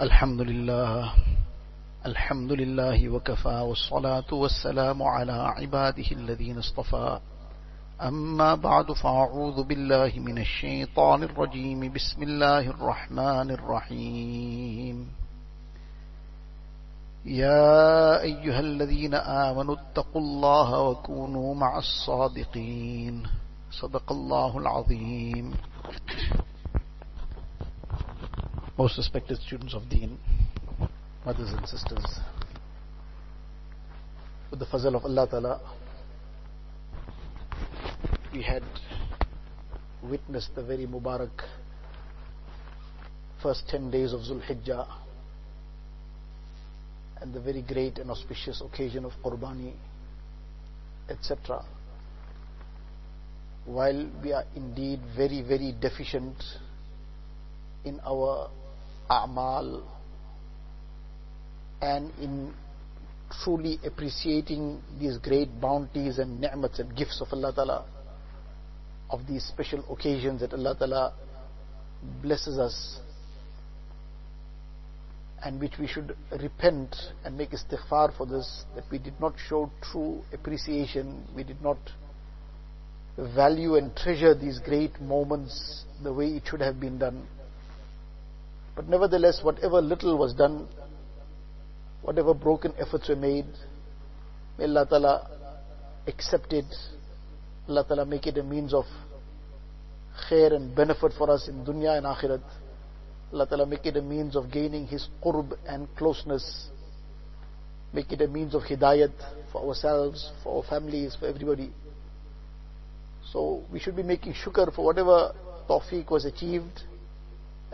الحمد لله. الحمد لله وكفى والصلاة والسلام على عباده الذين اصطفى. أما بعد فأعوذ بالله من الشيطان الرجيم. بسم الله الرحمن الرحيم. يا أيها الذين آمنوا اتقوا الله وكونوا مع الصادقين. صدق الله العظيم. Most respected students of Deen, mothers and sisters, with the fazl of Allah Ta'ala, we had witnessed the very Mubarak first 10 days of Zulhijjah and the very great and auspicious occasion of Qurbani, etc. While we are indeed very, very deficient in our a'mal and in truly appreciating these great bounties and ni'mats and gifts of Allah Ta'ala, of these special occasions that Allah Ta'ala blesses us and which we should repent and make istighfar for this, that we did not show true appreciation, we did not value and treasure these great moments the way it should have been done. But nevertheless, whatever little was done, whatever broken efforts were made, may Allah Ta'ala accept it, Allah Ta'ala make it a means of khair and benefit for us in dunya and akhirat. Allah Ta'ala make it a means of gaining His qurb and closeness. Make it a means of hidayat for ourselves, for our families, for everybody. So we should be making shukr for whatever tawfiq was achieved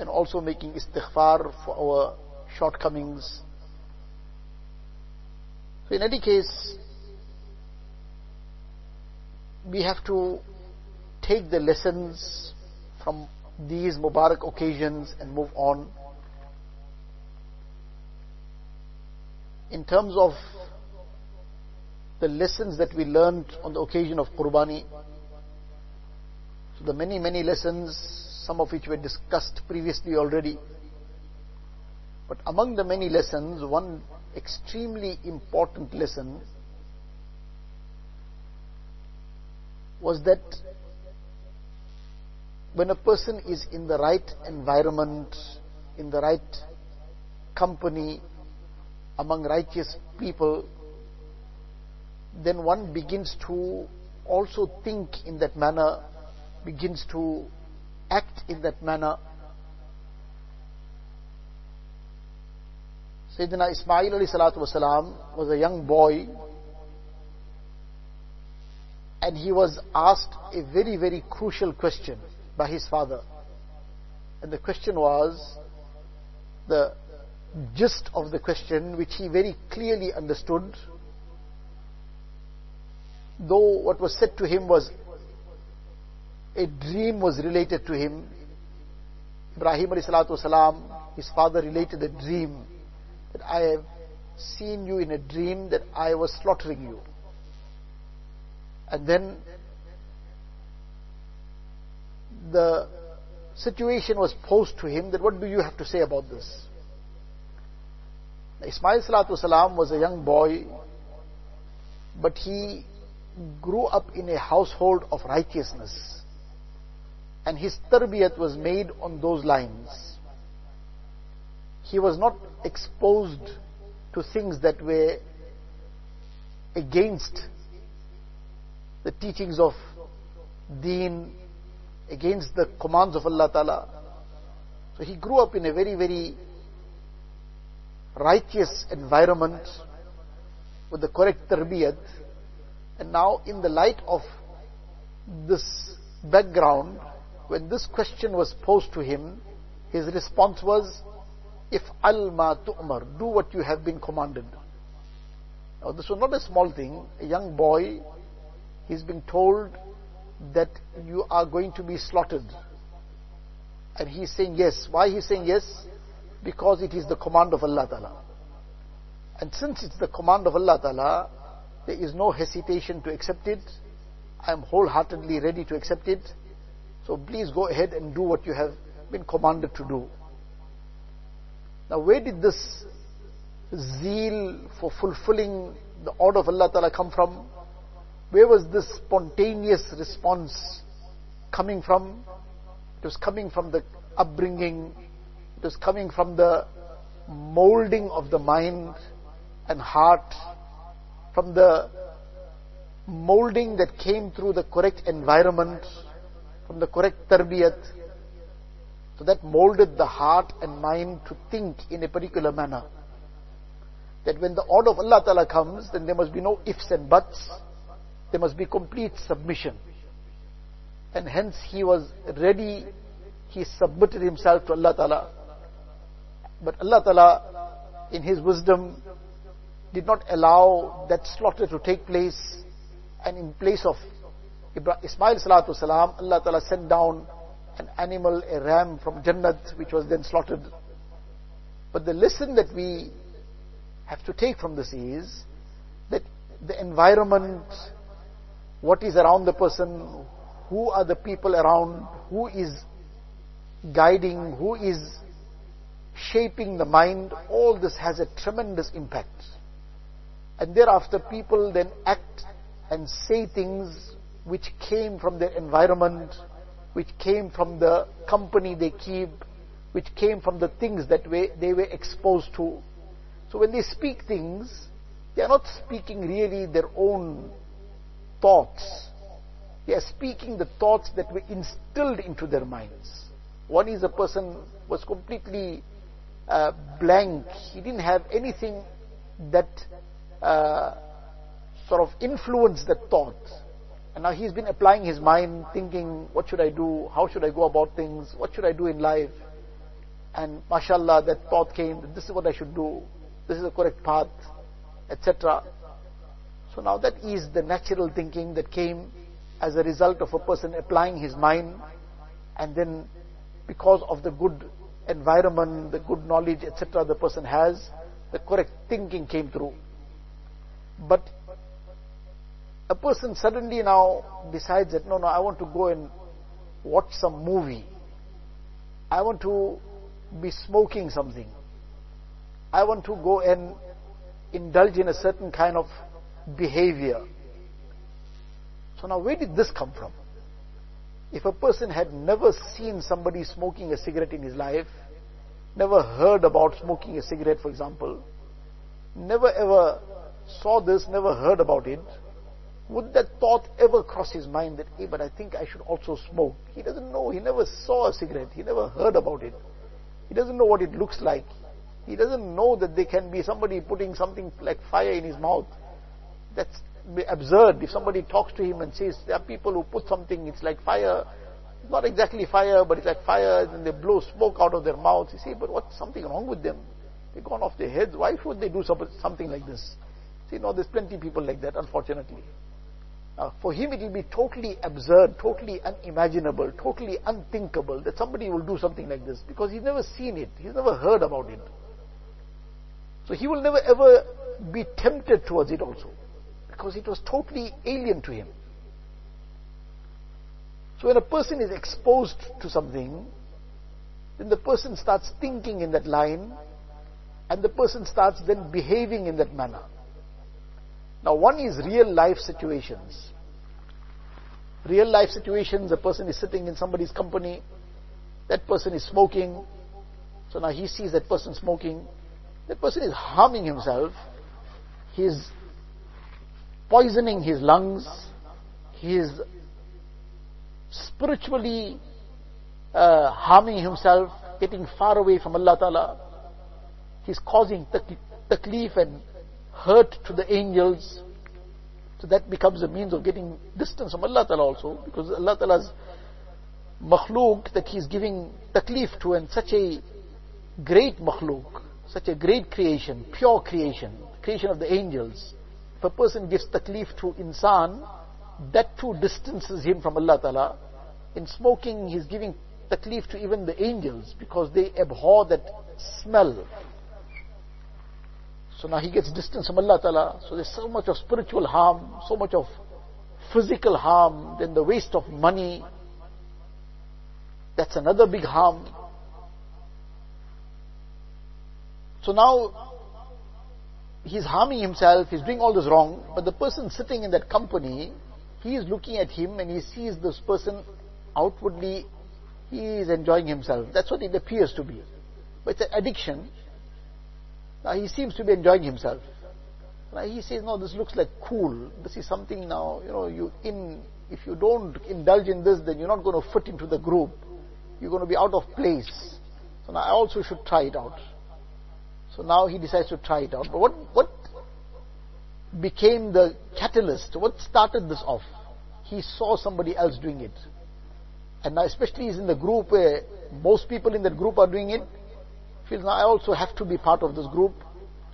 and also making istighfar for our shortcomings. So in any case, we have to take the lessons from these Mubarak occasions and move on. In terms of the lessons that we learned on the occasion of Qurbani, so the many, many lessons, some of which were discussed previously already. But among the many lessons, one extremely important lesson was that when a person is in the right environment, in the right company, among righteous people, then one begins to also think in that manner, begins to act in that manner. Sayyidina Ismail wasalam was a young boy and he was asked a very, very crucial question by his father. And the question was the gist of the question, which he very clearly understood, though what was said to him was a dream was related to him. Ibrahim والسلام, his father related a dream that I have seen you in a dream that I was slaughtering you. And then the situation was posed to him that what do you have to say about this? Ismail salatu salam was a young boy, but he grew up in a household of righteousness. and his tarbiyat was made on those lines. He was not exposed to things that were against the teachings of deen against the commands of Allah Ta'ala. So he grew up in a very, very righteous environment with the correct tarbiyat. And now in the light of this background, when this question was posed to him, his response was, if al ma tu'mar, do what you have been commanded. Now this was not a small thing. A young boy, he's been told that you are going to be slaughtered. And he's saying yes. Why he's saying yes? Because it is the command of Allah Ta'ala. And since it's the command of Allah Ta'ala, there is no hesitation to accept it. I am wholeheartedly ready to accept it. So please go ahead and do what you have been commanded to do. Now where did this zeal for fulfilling the order of Allah Ta'ala come from? Where was this spontaneous response coming from? It was coming from the upbringing, it was coming from the molding of the mind and heart, from the molding that came through the correct environment, from the correct tarbiyat. So that molded the heart and mind to think in a particular manner. That when the order of Allah Ta'ala comes, then there must be no ifs and buts. There must be complete submission. And hence he was ready, he submitted himself to Allah Ta'ala. But Allah Ta'ala, in His wisdom, did not allow that slaughter to take place. And in place of Ismail salatu salam, Allah Ta'ala sent down an animal, a ram from Jannat, which was then slaughtered. But the lesson that we have to take from this is that the environment, what is around the person, who are the people around, who is guiding, who is shaping the mind, all this has a tremendous impact. And thereafter people then act and say things which came from their environment, which came from the company they keep, which came from the things that they were exposed to. So when they speak things, they are not speaking really their own thoughts. They are speaking the thoughts that were instilled into their minds. One is a person was completely uh, blank. He didn't have anything that uh, sort of influenced the thought. And now he's been applying his mind, thinking, what should I do? How should I go about things? What should I do in life? And mashallah, that thought came, this is what I should do. This is the correct path, etc. So now that is the natural thinking that came as a result of a person applying his mind and then because of the good environment, the good knowledge, etc., the person has, the correct thinking came through. But a person suddenly now decides that, no, no, I want to go and watch some movie. I want to be smoking something. I want to go and indulge in a certain kind of behavior. So now where did this come from? If a person had never seen somebody smoking a cigarette in his life, never heard about smoking a cigarette, for example, never ever saw this, never heard about it, would that thought ever cross his mind that, hey, but I think I should also smoke? He doesn't know. He never saw a cigarette. He never heard about it. He doesn't know what it looks like. He doesn't know that there can be somebody putting something like fire in his mouth. That's absurd. If somebody talks to him and says, there are people who put something, it's like fire, not exactly fire, but it's like fire, and they blow smoke out of their mouths. You see, but what's something wrong with them? They've gone off their heads. Why should they do something like this? See, no, there's plenty of people like that, unfortunately. Uh, for him, it will be totally absurd, totally unimaginable, totally unthinkable that somebody will do something like this because he's never seen it, he's never heard about it. So he will never ever be tempted towards it also because it was totally alien to him. So when a person is exposed to something, then the person starts thinking in that line and the person starts then behaving in that manner. Now one is real life situations. Real life situations, a person is sitting in somebody's company, that person is smoking, so now he sees that person smoking, that person is harming himself, he is poisoning his lungs, he is spiritually uh, harming himself, getting far away from Allah Ta'ala. He's causing taklif and hurt to the angels. So that becomes a means of getting distance from Allah Ta'ala also, because Allah Ta'ala's makhluk that He's giving taklif to and such a great makhluk, such a great creation, pure creation, creation of the angels if a person gives taklif to insan, that too distances him from Allah Ta'ala. In smoking, he's giving taklif to even the angels because they abhor that smell. So now he gets distance from Allah Ta'ala. So there's so much of spiritual harm, so much of physical harm, then the waste of money. That's another big harm. So now he's harming himself, he's doing all this wrong, but the person sitting in that company, he is looking at him and he sees this person outwardly, he is enjoying himself. That's what it appears to be. But it's an addiction. Now he seems to be enjoying himself. Now he says, no, this looks like cool. This is something now, you know, you in, if you don't indulge in this, then you're not going to fit into the group. You're going to be out of place. So now I also should try it out. So now he decides to try it out. But what, what became the catalyst? What started this off? He saw somebody else doing it. And now especially he's in the group where most people in that group are doing it. Feels now I also have to be part of this group.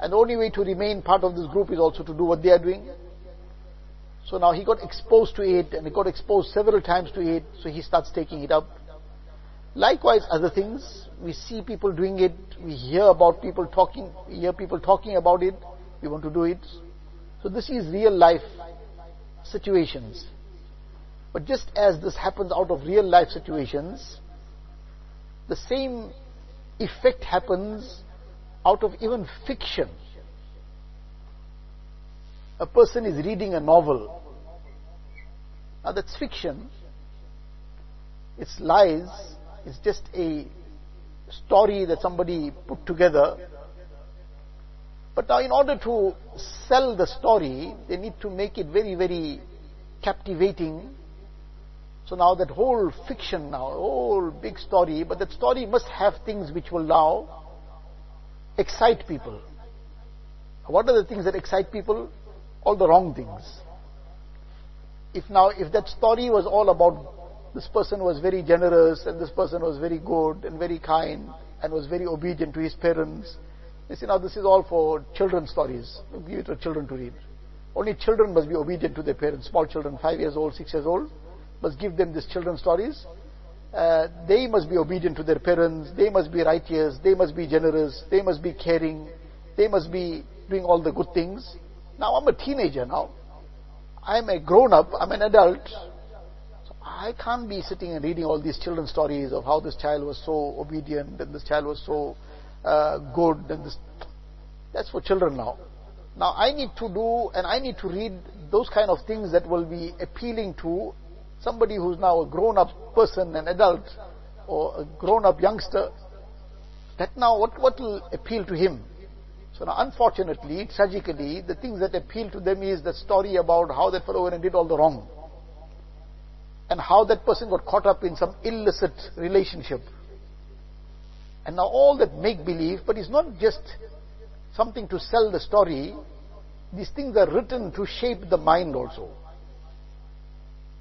And the only way to remain part of this group is also to do what they are doing. So now he got exposed to it and he got exposed several times to it, so he starts taking it up. Likewise, other things, we see people doing it, we hear about people talking, we hear people talking about it, we want to do it. So this is real life situations. But just as this happens out of real life situations, the same effect happens out of even fiction. A person is reading a novel. Now that's fiction. It's lies. It's just a story that somebody put together. But now in order to sell the story, they need to make it very, very captivating. So now that whole fiction now, whole big story, but that story must have things which will now excite people. What are the things that excite people? All the wrong things. If now, if that story was all about this person was very generous and this person was very good and very kind and was very obedient to his parents, you see now this is all for children's stories. Give it to children to read. Only children must be obedient to their parents. Small children, five years old, six years old, must give them these children's stories uh, they must be obedient to their parents, they must be righteous, they must be generous, they must be caring, they must be doing all the good things. Now I'm a teenager now. I'm a grown up, I'm an adult. So I can't be sitting and reading all these children's stories of how this child was so obedient and this child was so uh, good and this. That's for children now. Now I need to do and I need to read those kind of things that will be appealing to somebody who's now a grown up person, an adult, or a grown up youngster, that now what, what will appeal to him? So now unfortunately, tragically, the things that appeal to them is the story about how that fellow went and did all the wrong. And how that person got caught up in some illicit relationship. And now all that make believe, but it's not just something to sell the story. These things are written to shape the mind also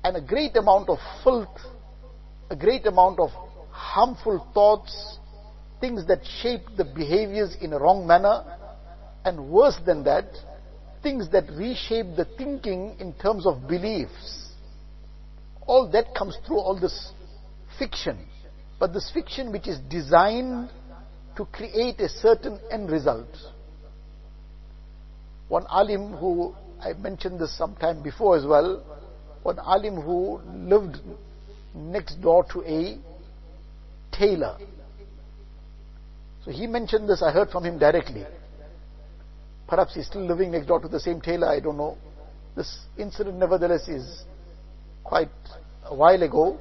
and a great amount of filth, a great amount of harmful thoughts, things that shape the behaviors in a wrong manner, and worse than that, things that reshape the thinking in terms of beliefs. All that comes through all this fiction. But this fiction which is designed to create a certain end result. One alim who I mentioned this sometime before as well, one alim who lived next door to a tailor. So he mentioned this, I heard from him directly. Perhaps he's still living next door to the same tailor, I don't know. This incident, nevertheless, is quite a while ago.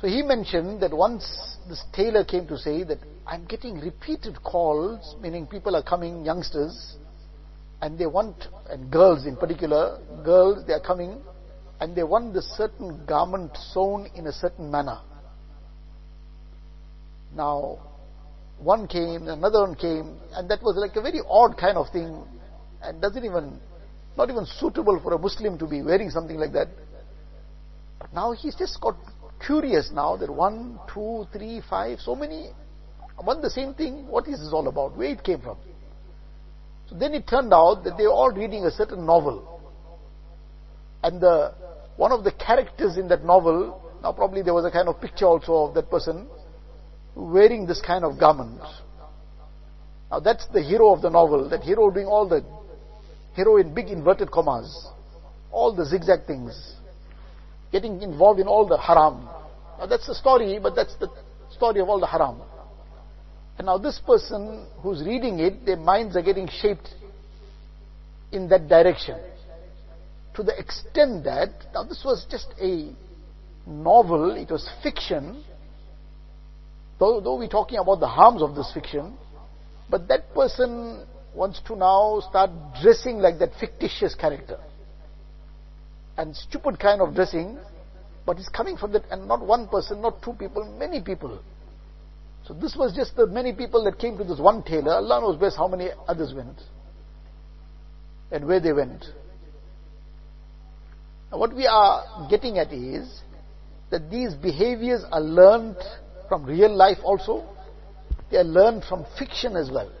So he mentioned that once this tailor came to say that I'm getting repeated calls, meaning people are coming, youngsters, and they want, and girls in particular, girls, they are coming, and they want the certain garment sewn in a certain manner. Now, one came, another one came, and that was like a very odd kind of thing, and doesn't even, not even suitable for a Muslim to be wearing something like that. Now he's just got curious now that one, two, three, five, so many want the same thing. What is this all about? Where it came from? So then it turned out that they were all reading a certain novel. And the, one of the characters in that novel, now probably there was a kind of picture also of that person wearing this kind of garment. Now that's the hero of the novel, that hero doing all the, hero in big inverted commas, all the zigzag things, getting involved in all the haram. Now that's the story, but that's the story of all the haram. And now this person who's reading it, their minds are getting shaped in that direction. To the extent that, now this was just a novel, it was fiction, though, though we're talking about the harms of this fiction, but that person wants to now start dressing like that fictitious character. And stupid kind of dressing, but it's coming from that, and not one person, not two people, many people. So this was just the many people that came to this one tailor. Allah knows best how many others went and where they went. Now what we are getting at is that these behaviors are learned from real life also. They are learned from fiction as well.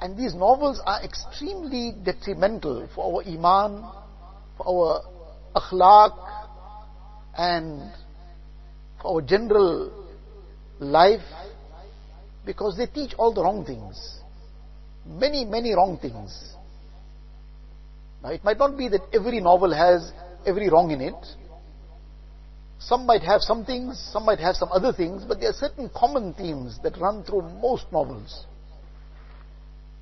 And these novels are extremely detrimental for our iman, for our akhlaq, and for our general life, because they teach all the wrong things. Many, many wrong things. Now, it might not be that every novel has every wrong in it. Some might have some things, some might have some other things, but there are certain common themes that run through most novels.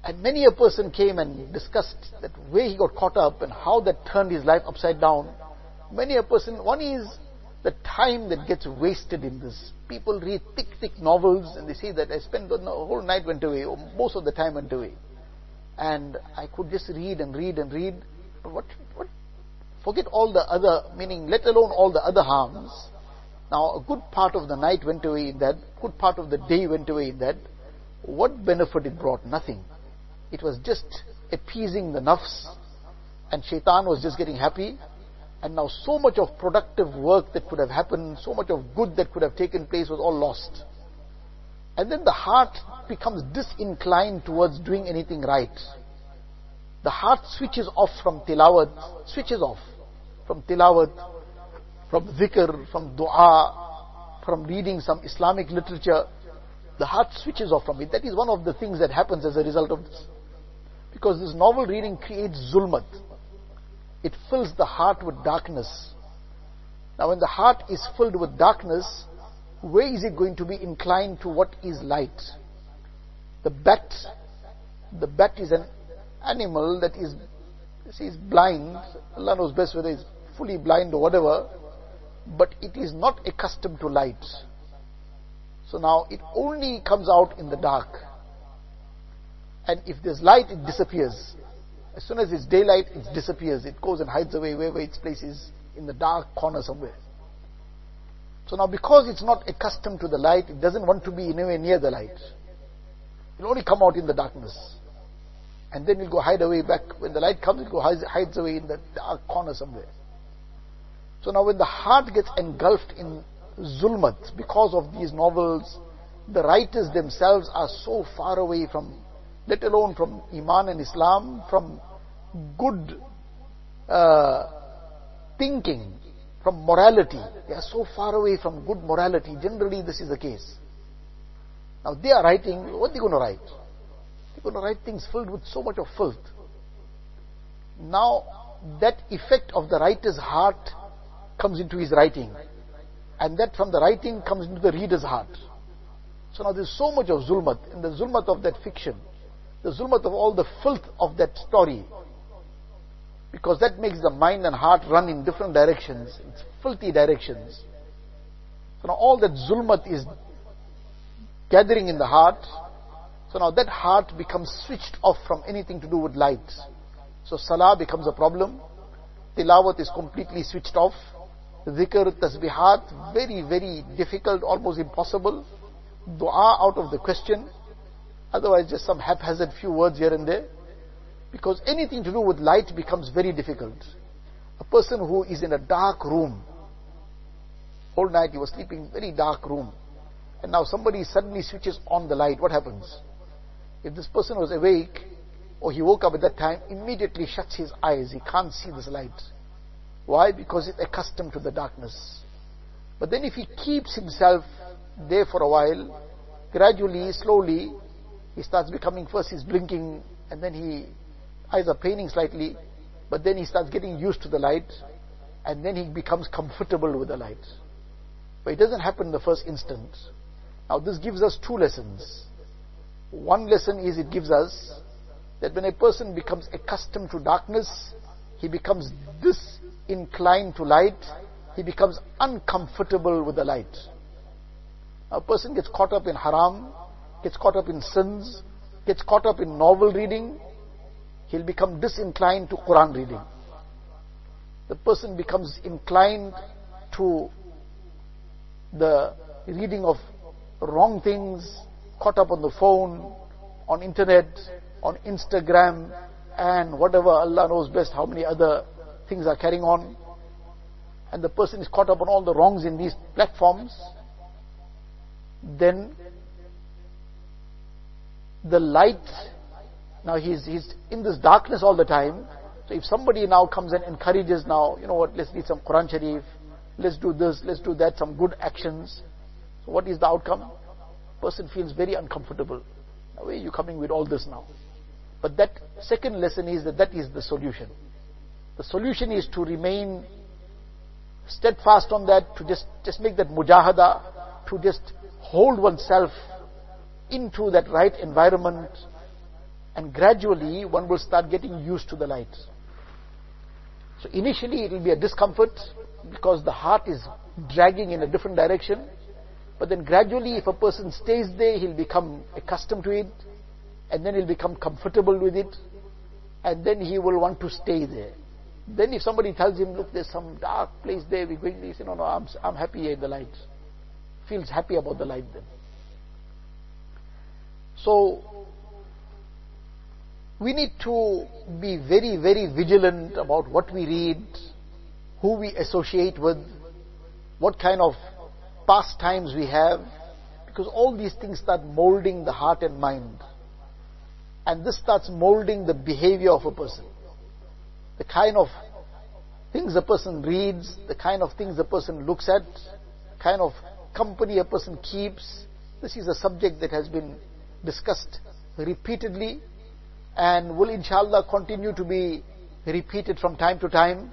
And many a person came and discussed that way he got caught up and how that turned his life upside down. Many a person, one is the time that gets wasted in this. People read thick, thick novels and they say that I spent the whole night went away, or most of the time went away. And I could just read and read and read. But what, what, forget all the other, meaning let alone all the other harms. Now a good part of the night went away in that, good part of the day went away in that. What benefit it brought? Nothing. It was just appeasing the nafs and shaitan was just getting happy and now so much of productive work that could have happened, so much of good that could have taken place was all lost. And then the heart becomes disinclined towards doing anything right. The heart switches off from tilawat, switches off from tilawat, from dhikr, from dua, from reading some Islamic literature. The heart switches off from it. That is one of the things that happens as a result of this. Because this novel reading creates zulmat. It fills the heart with darkness. Now when the heart is filled with darkness, where is it going to be inclined to what is light? The bat, the bat is an animal that see, is, is blind. Allah knows best whether it's fully blind or whatever, but it is not accustomed to light. So now it only comes out in the dark. And if there's light, it disappears. As soon as it's daylight, it disappears. It goes and hides away wherever its place is, in the dark corner somewhere. So now because it's not accustomed to the light, it doesn't want to be anywhere near the light. It'll only come out in the darkness. And then it'll go hide away back. When the light comes, it go hides, hides away in the dark corner somewhere. So now when the heart gets engulfed in zulmat because of these novels, the writers themselves are so far away from let alone from Iman and Islam, from good uh, thinking, from morality. They are so far away from good morality. Generally, this is the case. Now, they are writing, what are they going to write? They're going to write things filled with so much of filth. Now, that effect of the writer's heart comes into his writing. And that from the writing comes into the reader's heart. So now there's so much of zulmat, in the zulmat of that fiction the zulmat of all the filth of that story. Because that makes the mind and heart run in different directions, it's filthy directions. So now all that zulmat is gathering in the heart. So now that heart becomes switched off from anything to do with light. So salah becomes a problem. Tilawat is completely switched off. Dhikr, tasbihat, very, very difficult, almost impossible. Dua out of the question. Otherwise, just some haphazard few words here and there. Because anything to do with light becomes very difficult. A person who is in a dark room, whole night he was sleeping in a very dark room, and now somebody suddenly switches on the light, what happens? If this person was awake, or he woke up at that time, immediately shuts his eyes, he can't see this light. Why? Because he's accustomed to the darkness. But then if he keeps himself there for a while, gradually, slowly, he starts becoming first he's blinking and then he eyes are paining slightly but then he starts getting used to the light and then he becomes comfortable with the light. But it doesn't happen in the first instant now this gives us two lessons. One lesson is it gives us that when a person becomes accustomed to darkness, he becomes disinclined to light, he becomes uncomfortable with the light. A person gets caught up in haram, gets caught up in sins, gets caught up in novel reading, he'll become disinclined to Quran reading. The person becomes inclined to the reading of wrong things, caught up on the phone, on internet, on Instagram, and whatever Allah knows best how many other things are carrying on. And the person is caught up on all the wrongs in these platforms, then the light, now he's, he's in this darkness all the time. So if somebody now comes and encourages now, you know what, let's read some Quran Sharif, let's do this, let's do that, some good actions. So what is the outcome? Person feels very uncomfortable. Now, where are you coming with all this now? But that second lesson is that that is the solution. The solution is to remain steadfast on that, to just, just make that mujahada, to just hold oneself into that right environment, and gradually one will start getting used to the light. So initially it will be a discomfort because the heart is dragging in a different direction. But then gradually if a person stays there, he'll become accustomed to it and then he'll become comfortable with it and then he will want to stay there. Then if somebody tells him, look, there's some dark place there, we're going, he say, no, no, I'm, I'm happy here in the light. Feels happy about the light then. So, we need to be very, very vigilant about what we read, who we associate with, what kind of pastimes we have, because all these things start molding the heart and mind. And this starts molding the behavior of a person. The kind of things a person reads, the kind of things a person looks at, kind of company a person keeps. This is a subject that has been discussed repeatedly and will inshallah continue to be repeated from time to time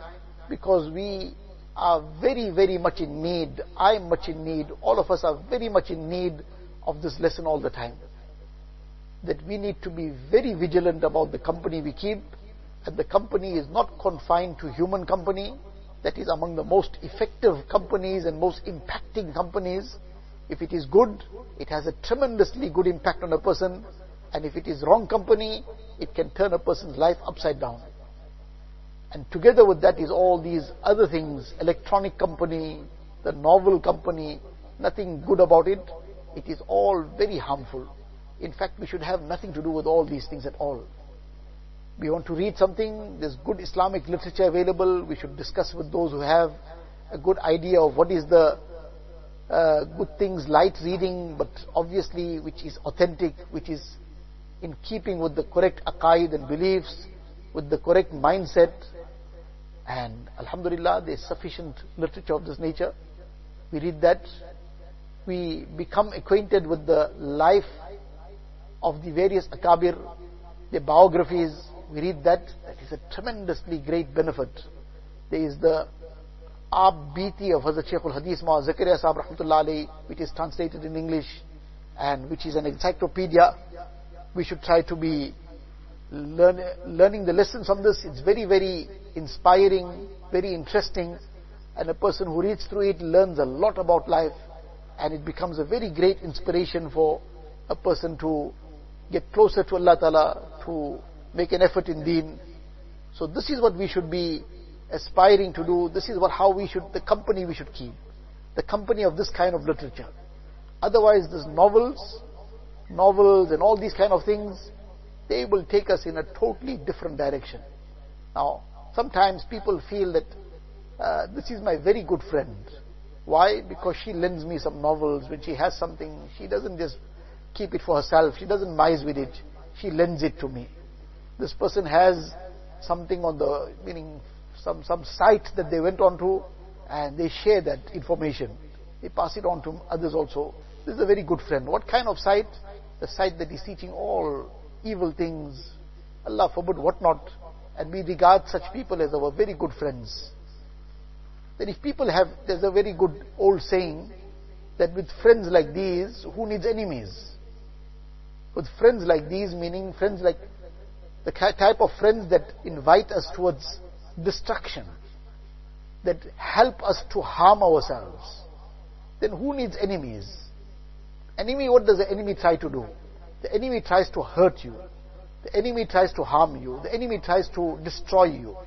because we are very, very much in need. I am much in need. All of us are very much in need of this lesson all the time. That we need to be very vigilant about the company we keep, and the company is not confined to human company. That is among the most effective companies and most impacting companies. If it is good, it has a tremendously good impact on a person. And if it is wrong company, it can turn a person's life upside down. And together with that is all these other things, electronic company, the novel company, nothing good about it. It is all very harmful. In fact, we should have nothing to do with all these things at all. We want to read something, there's good Islamic literature available, we should discuss with those who have a good idea of what is the uh, good things, light reading, but obviously which is authentic, which is in keeping with the correct aqaid and beliefs, with the correct mindset. And Alhamdulillah, there's sufficient literature of this nature. We read that. We become acquainted with the life of the various akabir, their biographies. We read that. That is a tremendously great benefit. There is the Aap Beti of Hazrat Shaykh al-Hadith Ma Zakaria Sahib Rahmatullah which is translated in English and which is an encyclopedia we should try to be learn, learning the lessons from this. It's very, very inspiring, very interesting, and a person who reads through it learns a lot about life, and it becomes a very great inspiration for a person to get closer to Allah Ta'ala, to make an effort in deen. So this is what we should be aspiring to do. This is what how we should, the company we should keep. The company of this kind of literature. Otherwise, these novels, novels and all these kind of things, they will take us in a totally different direction. Now, sometimes people feel that uh, this is my very good friend. Why? Because she lends me some novels. When she has something, she doesn't just keep it for herself. She doesn't mice with it. She lends it to me. This person has something on the, meaning some, some site that they went on to and they share that information. They pass it on to others also. This is a very good friend. What kind of site? the site that is teaching all evil things, Allah forbid what not, and we regard such people as our very good friends. Then if people have, there's a very good old saying, that with friends like these, who needs enemies? With friends like these, meaning friends like the type of friends that invite us towards destruction, that help us to harm ourselves, then who needs enemies? Enemy, what does the enemy try to do? The enemy tries to hurt you. The enemy tries to harm you. The enemy tries to destroy you.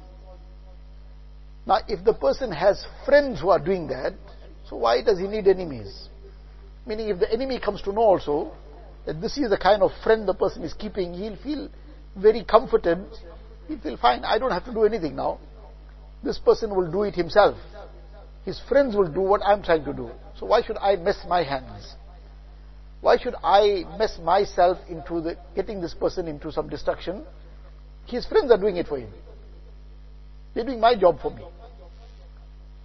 Now, if the person has friends who are doing that, so why does he need enemies? Meaning, if the enemy comes to know also that this is the kind of friend the person is keeping, he'll feel very comforted. He'll feel fine. I don't have to do anything now. This person will do it himself. His friends will do what I'm trying to do. So why should I mess my hands? Why should I mess myself into the, getting this person into some destruction? His friends are doing it for him. They're doing my job for me.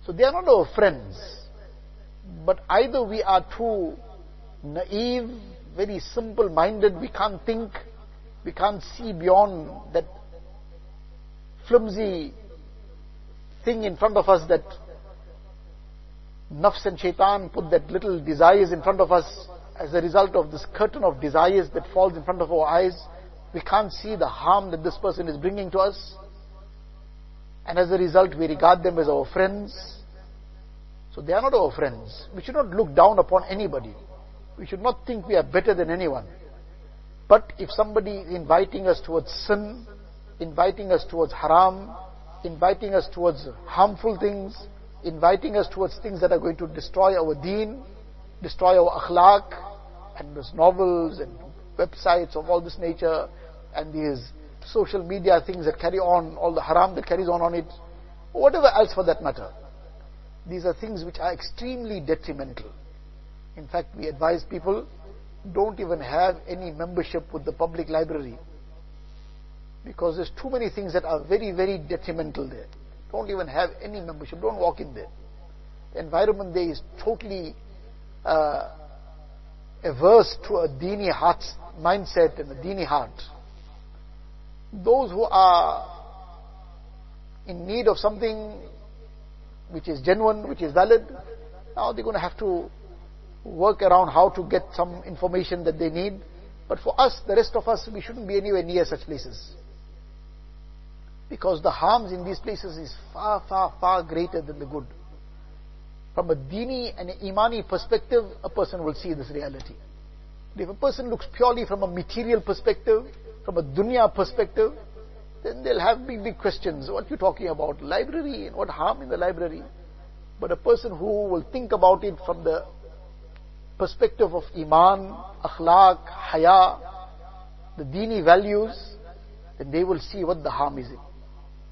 So they are not our friends. But either we are too naive, very simple minded, we can't think, we can't see beyond that flimsy thing in front of us that nafs and shaitan put that little desires in front of us as a result of this curtain of desires that falls in front of our eyes. We can't see the harm that this person is bringing to us. And as a result, we regard them as our friends. So they are not our friends. We should not look down upon anybody. We should not think we are better than anyone. But if somebody is inviting us towards sin, inviting us towards haram, inviting us towards harmful things, inviting us towards things that are going to destroy our deen, destroy our akhlaq, and those novels and websites of all this nature, and these social media things that carry on, all the haram that carries on on it, whatever else for that matter. These are things which are extremely detrimental. In fact, we advise people don't even have any membership with the public library because there's too many things that are very, very detrimental there. Don't even have any membership. Don't walk in there. The environment there is totally uh, averse to a dini heart mindset and a dini heart. Those who are in need of something which is genuine, which is valid, now they're going to have to work around how to get some information that they need. But for us, the rest of us, we shouldn't be anywhere near such places. Because the harms in these places is far, far, far greater than the good. From a dini and an imani perspective, a person will see this reality. If a person looks purely from a material perspective, from a dunya perspective, then they'll have big, big questions. What you talking about? Library and what harm in the library? But a person who will think about it from the perspective of iman, akhlaq, haya, the dini values, then they will see what the harm is in,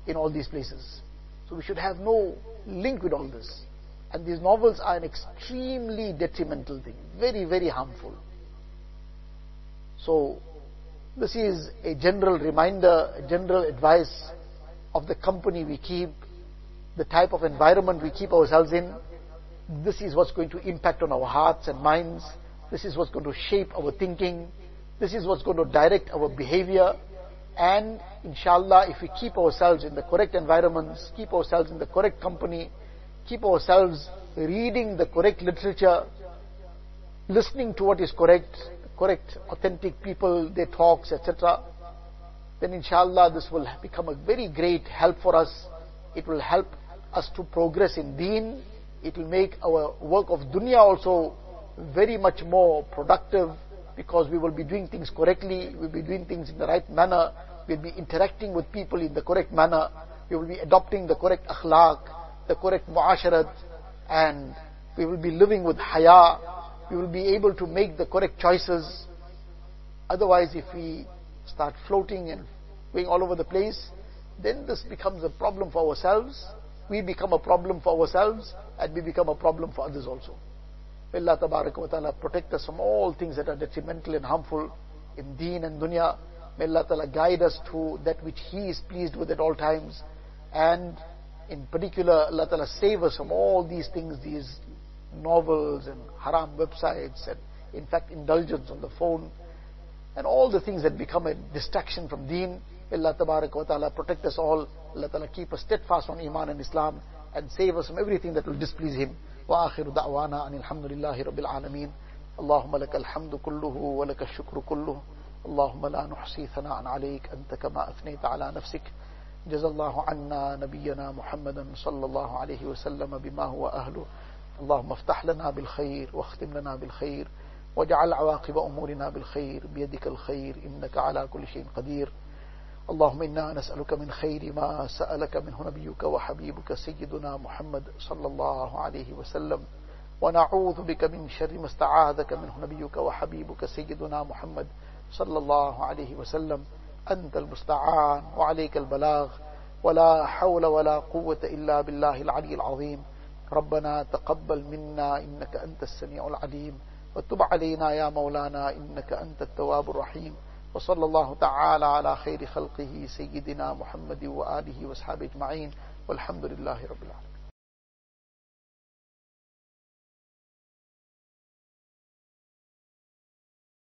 in all these places. So we should have no link with all this. And these novels are an extremely detrimental thing, very, very harmful. So, this is a general reminder, a general advice of the company we keep, the type of environment we keep ourselves in. This is what's going to impact on our hearts and minds. This is what's going to shape our thinking. This is what's going to direct our behavior. And inshallah, if we keep ourselves in the correct environments, keep ourselves in the correct company, keep ourselves reading the correct literature, listening to what is correct, correct, authentic people, their talks, etc., then inshallah this will become a very great help for us. It will help us to progress in deen. It will make our work of dunya also very much more productive because we will be doing things correctly, we'll be doing things in the right manner, we'll be interacting with people in the correct manner, we will be adopting the correct akhlaq, the correct muasharat and we will be living with haya. We will be able to make the correct choices. Otherwise, if we start floating and going all over the place, then this becomes a problem for ourselves. We become a problem for ourselves and we become a problem for others also. May Allah wa ta'ala protect us from all things that are detrimental and harmful in deen and dunya. May Allah ta'ala guide us to that which He is pleased with at all times and in particular, Allah Ta'ala save us from all these things, these novels and haram websites and in fact indulgence on the phone and all the things that become a distraction from deen. Allah Ta'ala protect us all. Allah Ta'ala keep us steadfast on Iman and Islam and save us from everything that will displease Him. وآخر دعوانا أن الحمد لله رب العالمين. اللهم لك الحمد كله ولك الشكر كله. اللهم لا نحصي ثناء عليك. أنت كما أثنيت على نفسك. جزا الله عنا نبينا محمدا صلى الله عليه وسلم بما هو أهله. اللهم افتح لنا بالخير واختم لنا بالخير. واجعل عواقب أمورنا بالخير. بيدك الخير. إنك على كل شيء قدير. اللهم إنا نسألك من خير ما سألك منه نبيك وحبيبك سيدنا محمد صلى الله عليه وسلم. ونعوذ بك من شر ما استعاذك منه نبيك وحبيبك سيدنا محمد صلى الله عليه وسلم. أنت المستعان وعليك البلاغ. ولا حول ولا قوة إلا بالله العلي العظيم. ربنا تقبل منا إنك أنت السميع العليم. وتب علينا يا مولانا إنك أنت التواب الرحيم. وصلی اللہ تعالی علی خیر خلقہ سیدنا محمد و آلہ وصحاب والحمد للہ رب العالمین